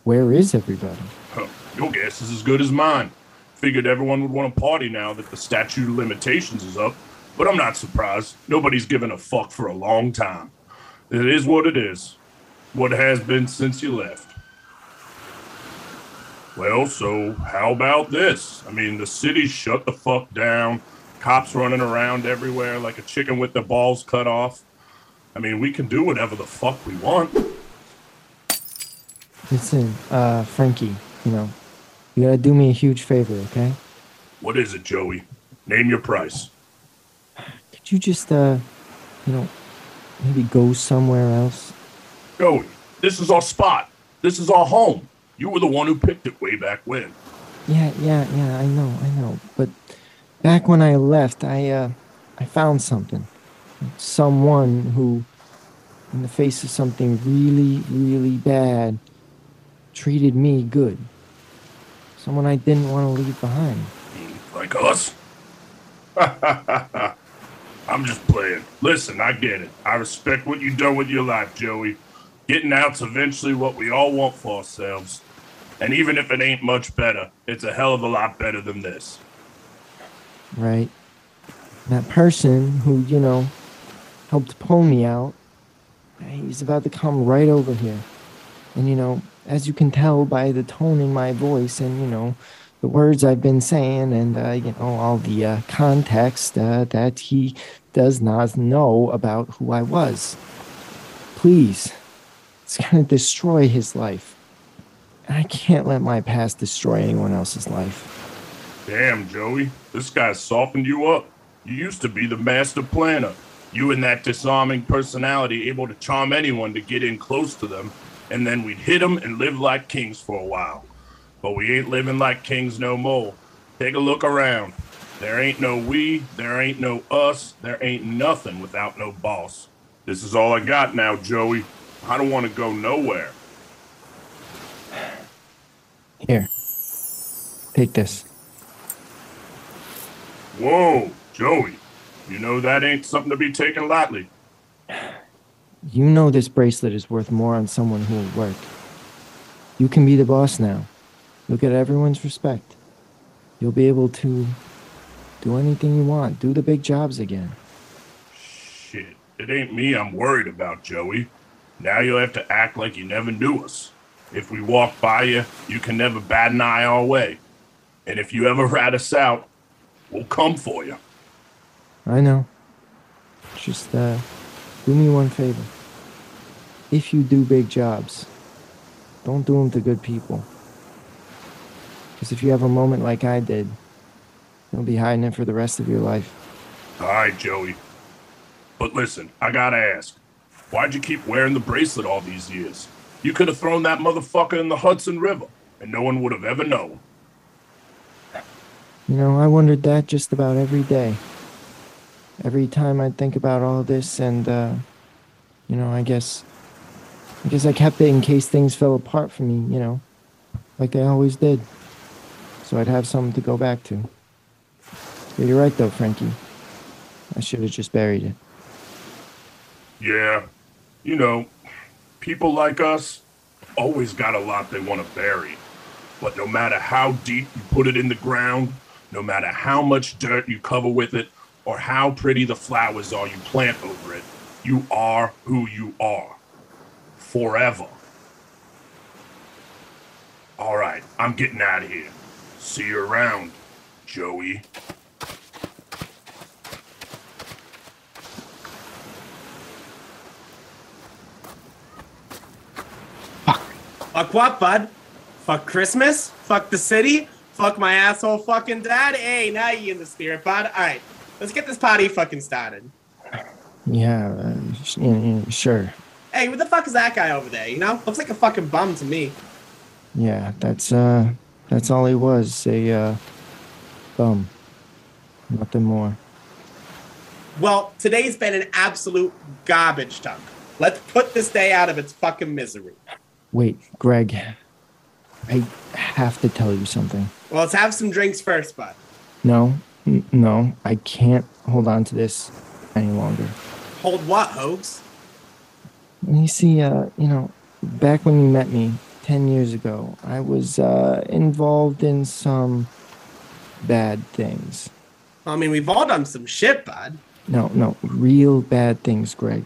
where is everybody? Huh. Your guess is as good as mine. Figured everyone would want to party now that the statute of limitations is up, but I'm not surprised. Nobody's given a fuck for a long time. It is what it is. What has been since you left. Well, so how about this? I mean, the city's shut the fuck down. Cops running around everywhere like a chicken with their balls cut off. I mean, we can do whatever the fuck we want. Listen, uh, Frankie, you know, you gotta do me a huge favor, okay? What is it, Joey? Name your price. Could you just, uh, you know, maybe go somewhere else? Joey, this is our spot. This is our home. You were the one who picked it way back when. Yeah, yeah, yeah, I know, I know. But back when I left, I, uh, I found something. Someone who, in the face of something really, really bad, treated me good. Someone I didn't want to leave behind. Like us? I'm just playing. Listen, I get it. I respect what you've done with your life, Joey. Getting out's eventually what we all want for ourselves. And even if it ain't much better, it's a hell of a lot better than this. right? That person who, you know, helped pull me out, he's about to come right over here. And, you know, as you can tell by the tone in my voice and, you know, the words I've been saying and, uh, you know, all the uh, context uh, that he does not know about who I was. Please, it's going to destroy his life. And I can't let my past destroy anyone else's life. Damn, Joey. This guy's softened you up. You used to be the master planner. You and that disarming personality able to charm anyone to get in close to them, and then we'd hit them and live like kings for a while. But we ain't living like kings no more. Take a look around. There ain't no we, there ain't no us, there ain't nothing without no boss. This is all I got now, Joey. I don't want to go nowhere. Here. Take this. Whoa, Joey. You know that ain't something to be taken lightly. You know this bracelet is worth more on someone who will work. You can be the boss now. You'll get everyone's respect. You'll be able to do anything you want, do the big jobs again. Shit, it ain't me I'm worried about, Joey. Now you'll have to act like you never knew us. If we walk by you, you can never bat an eye our way. And if you ever rat us out, we'll come for you. I know. Just uh, do me one favor. If you do big jobs, don't do them to good people. Because if you have a moment like I did, you'll be hiding it for the rest of your life. All right, Joey. But listen, I gotta ask, why'd you keep wearing the bracelet all these years? You could have thrown that motherfucker in the Hudson River, and no one would have ever known. You know, I wondered that just about every day. Every time I'd think about all this, and uh, you know, I guess, I guess I kept it in case things fell apart for me. You know, like they always did. So I'd have something to go back to. You're right, though, Frankie. I should have just buried it. Yeah, you know, people like us always got a lot they want to bury. But no matter how deep you put it in the ground, no matter how much dirt you cover with it, or how pretty the flowers are you plant over it, you are who you are. Forever. All right, I'm getting out of here. See you around, Joey. Fuck what, bud? Fuck Christmas? Fuck the city? Fuck my asshole fucking dad? Hey, now you in the spirit, bud. Alright, let's get this party fucking started. Yeah, uh, sh- yeah, yeah, sure. Hey, what the fuck is that guy over there, you know? Looks like a fucking bum to me. Yeah, that's uh, that's all he was. A uh, bum. Nothing more. Well, today's been an absolute garbage dump. Let's put this day out of its fucking misery. Wait, Greg. I have to tell you something. Well, let's have some drinks first, bud. No, n- no, I can't hold on to this any longer. Hold what, Hoax? You see, uh, you know, back when you met me 10 years ago, I was uh, involved in some bad things. I mean, we've all done some shit, bud. No, no, real bad things, Greg.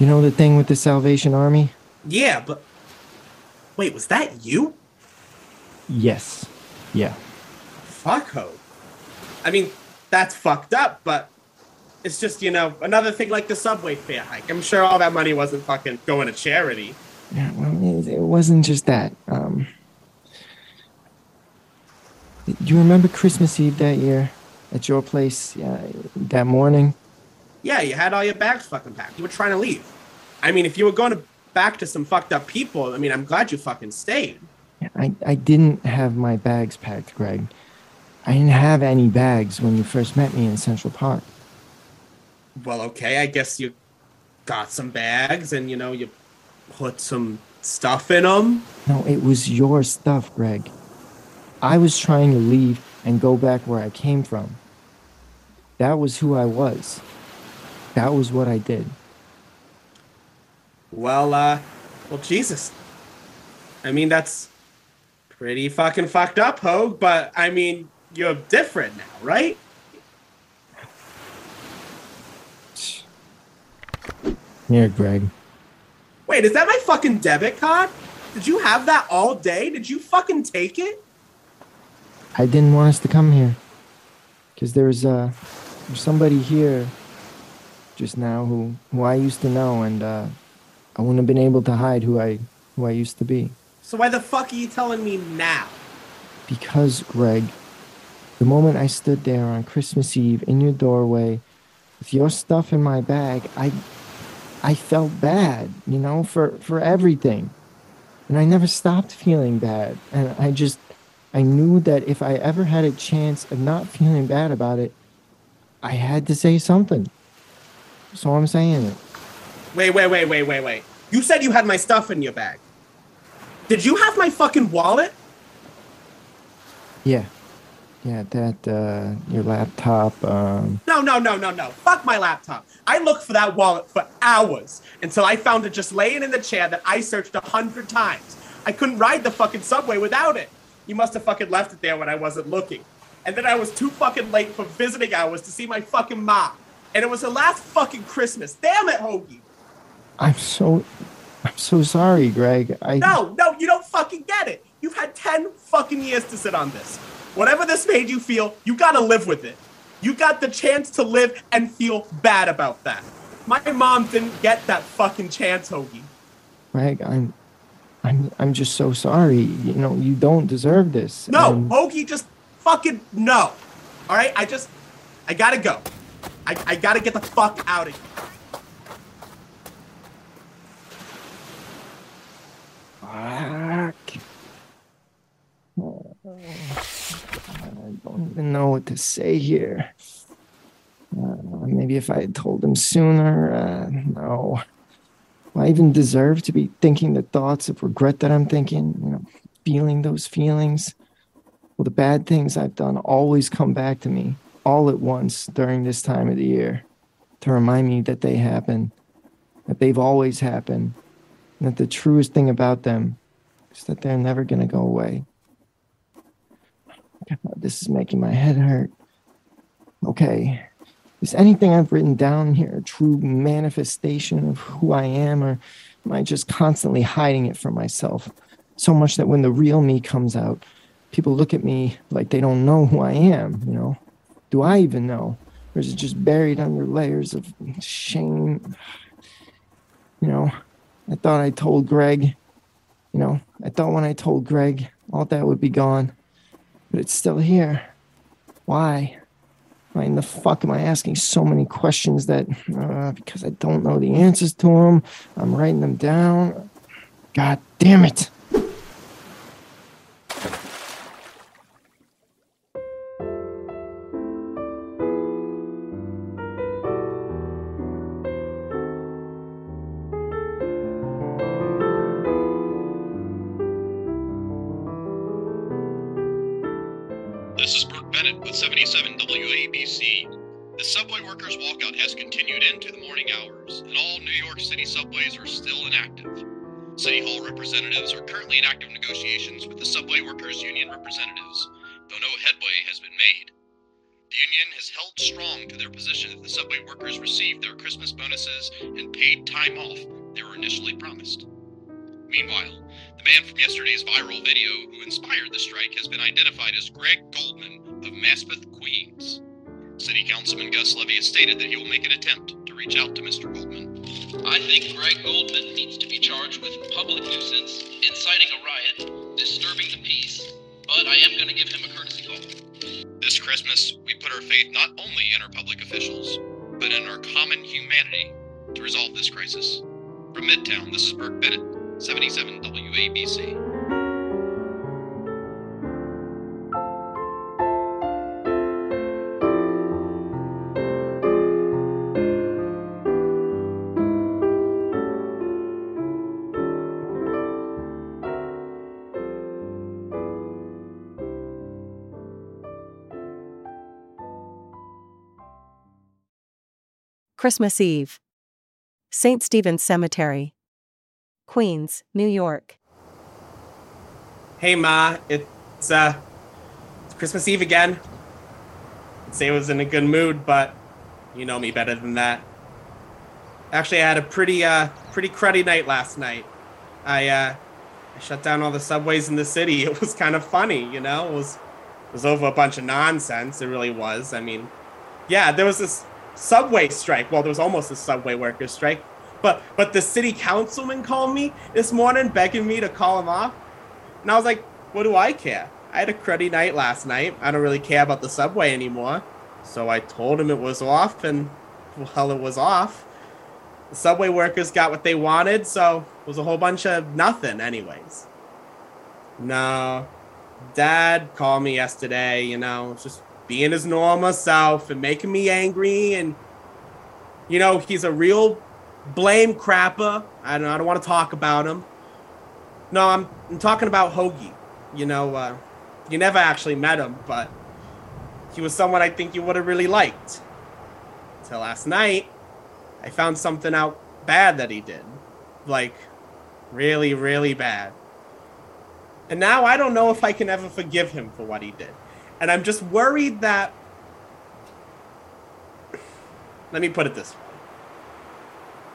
You know the thing with the Salvation Army? Yeah, but. Wait, was that you? Yes. Yeah. Fuck, Hope. I mean, that's fucked up, but it's just, you know, another thing like the subway fare hike. I'm sure all that money wasn't fucking going to charity. Yeah, well, it, it wasn't just that. Um, do you remember Christmas Eve that year at your place? Yeah, that morning. Yeah, you had all your bags fucking packed. You were trying to leave. I mean, if you were going to back to some fucked up people, I mean, I'm glad you fucking stayed. I, I didn't have my bags packed, Greg. I didn't have any bags when you first met me in Central Park. Well, okay, I guess you got some bags and you know you put some stuff in them. No, it was your stuff, Greg. I was trying to leave and go back where I came from. That was who I was. That was what I did. Well, uh, well, Jesus. I mean, that's pretty fucking fucked up, Hogue. But I mean, you're different now, right? Here, Greg. Wait, is that my fucking debit card? Did you have that all day? Did you fucking take it? I didn't want us to come here. Because there's, uh, there's somebody here just now who, who I used to know, and, uh, I wouldn't have been able to hide who I, who I used to be. So why the fuck are you telling me now? Because, Greg, the moment I stood there on Christmas Eve in your doorway with your stuff in my bag, I I felt bad, you know, for, for everything. And I never stopped feeling bad. And I just I knew that if I ever had a chance of not feeling bad about it, I had to say something. So I'm saying it. Wait, wait, wait, wait, wait, wait. You said you had my stuff in your bag. Did you have my fucking wallet? Yeah. Yeah, that uh your laptop, um No, no, no, no, no. Fuck my laptop. I looked for that wallet for hours until I found it just laying in the chair that I searched a hundred times. I couldn't ride the fucking subway without it. You must have fucking left it there when I wasn't looking. And then I was too fucking late for visiting hours to see my fucking mom. And it was her last fucking Christmas. Damn it, Hoagie. I'm so I'm so sorry, Greg. I No, no, you don't fucking get it. You've had 10 fucking years to sit on this. Whatever this made you feel, you gotta live with it. You got the chance to live and feel bad about that. My mom didn't get that fucking chance, Hoagie. Greg, I'm I'm I'm just so sorry. You know, you don't deserve this. No, And Hoagie, just fucking no. All right, I just, I gotta go. I, I gotta get the fuck out of here. Fuck. I don't even know what to say here. Uh, maybe if I had told him sooner, uh, no. I even deserve to be thinking the thoughts of regret that I'm thinking, you know, feeling those feelings? Well, the bad things I've done always come back to me all at once during this time of the year to remind me that they happen, that they've always happened, and that the truest thing about them is that they're never going to go away. God, this is making my head hurt. Okay. Is anything I've written down here a true manifestation of who I am, or am I just constantly hiding it from myself? So much that when the real me comes out, people look at me like they don't know who I am, you know? Do I even know? Or is it just buried under layers of shame? You know, I thought I told Greg, you know, I thought when I told Greg, all that would be gone, but it's still here. Why? Why in the fuck am I asking so many questions that, uh, because I don't know the answers to them, I'm writing them down. God damn it. Representatives are currently in active negotiations with the Subway Workers Union representatives, though no headway has been made. The union has held strong to their position that the subway workers received their Christmas bonuses and paid time off they were initially promised. Meanwhile, the man from yesterday's viral video who inspired the strike has been identified as Greg Goldman of Maspeth, Queens. City Councilman Gus Levy has stated that he will make an attempt to reach out to Mr. Goldman. I think Greg Goldman needs to be charged with public nuisance, inciting a riot, disturbing the peace, but I am going to give him a courtesy call. This Christmas, we put our faith not only in our public officials, but in our common humanity to resolve this crisis. From Midtown, this is Burke Bennett, 77 WABC. Christmas Eve. St. Stephen's Cemetery. Queens, New York. Hey Ma, it's uh it's Christmas Eve again. I'd say I was in a good mood, but you know me better than that. Actually, I had a pretty uh pretty cruddy night last night. I uh I shut down all the subways in the city. It was kind of funny, you know. It was it was over a bunch of nonsense. It really was. I mean, yeah, there was this subway strike. Well, there was almost a subway workers strike. But but the city councilman called me this morning begging me to call him off. And I was like, what do I care? I had a cruddy night last night. I don't really care about the subway anymore. So I told him it was off, and well, it was off. The subway workers got what they wanted, so it was a whole bunch of nothing, anyways. No, Dad called me yesterday, you know, just being his normal self and making me angry, and you know, he's a real blame crapper. I don't, I don't want to talk about him. No, I'm, I'm talking about Hoagie. You know, uh, you never actually met him, but he was someone I think you would have really liked. Till last night, I found something out bad that he did. Like, really, really bad. And now I don't know if I can ever forgive him for what he did. And I'm just worried that. Let me put it this way.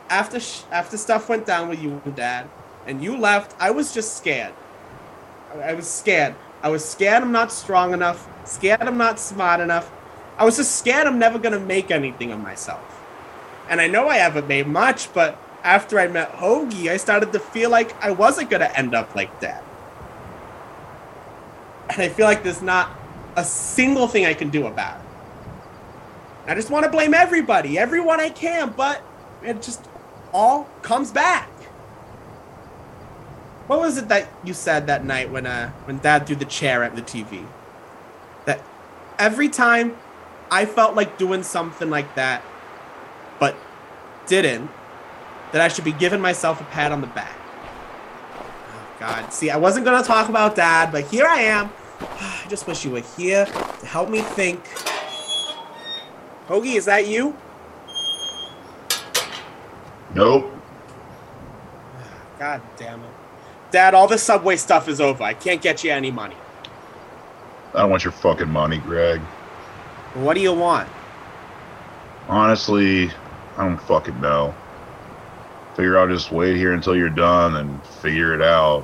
After, sh- after stuff went down with you and dad, and you left, I was just scared. I- I was scared. I was scared I'm not strong enough, scared I'm not smart enough. I was just scared I'm never gonna make anything of myself. And I know I haven't made much, but after I met Hoagie, I started to feel like I wasn't gonna end up like that. And I feel like there's not a single thing I can do about it. I just want to blame everybody, everyone I can, but it just all comes back. What was it that you said that night when uh when Dad threw the chair at the TV? That every time I felt like doing something like that, but didn't, that I should be giving myself a pat on the back. Oh God, see, I wasn't gonna talk about Dad, but here I am. I just wish you were here to help me think. Hoagie, is that you? Nope. God damn it. Dad, all the subway stuff is over. I can't get you any money. I don't want your fucking money, Greg. What do you want? Honestly, I don't fucking know. Figure I'll just wait here until you're done and figure it out.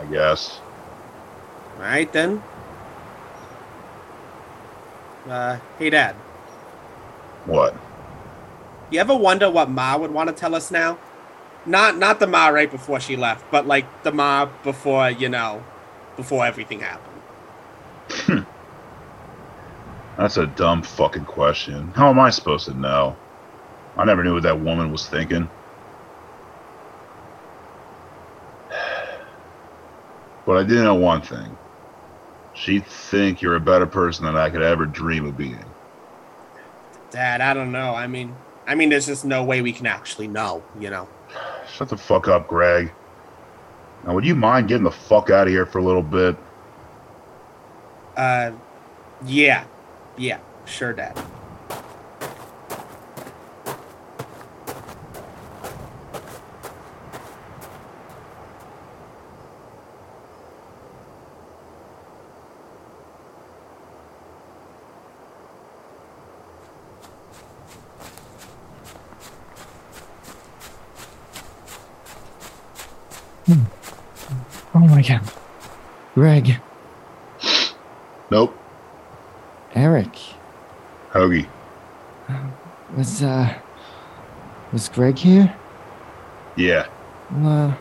I guess. All right then. Uh, hey Dad, What? you ever wonder what Ma would want to tell us now? Not not the Ma right before she left, but like the Ma before, you know, before everything happened. That's a dumb fucking question. How am I supposed to know? I never knew what that woman was thinking. But I do know one thing. She'd think you're a better person than I could ever dream of being. Dad, I don't know. I mean, I mean, there's just no way we can actually know, you know. Shut the fuck up, Greg. Now, would you mind getting the fuck out of here for a little bit? Uh, yeah, yeah, sure, Dad. My god. Greg, Nope. Eric, Hoagie. was uh was Greg here? Yeah. Uh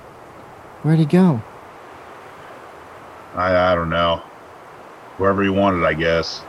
where'd he go? I, I don't know. Wherever he wanted, I guess.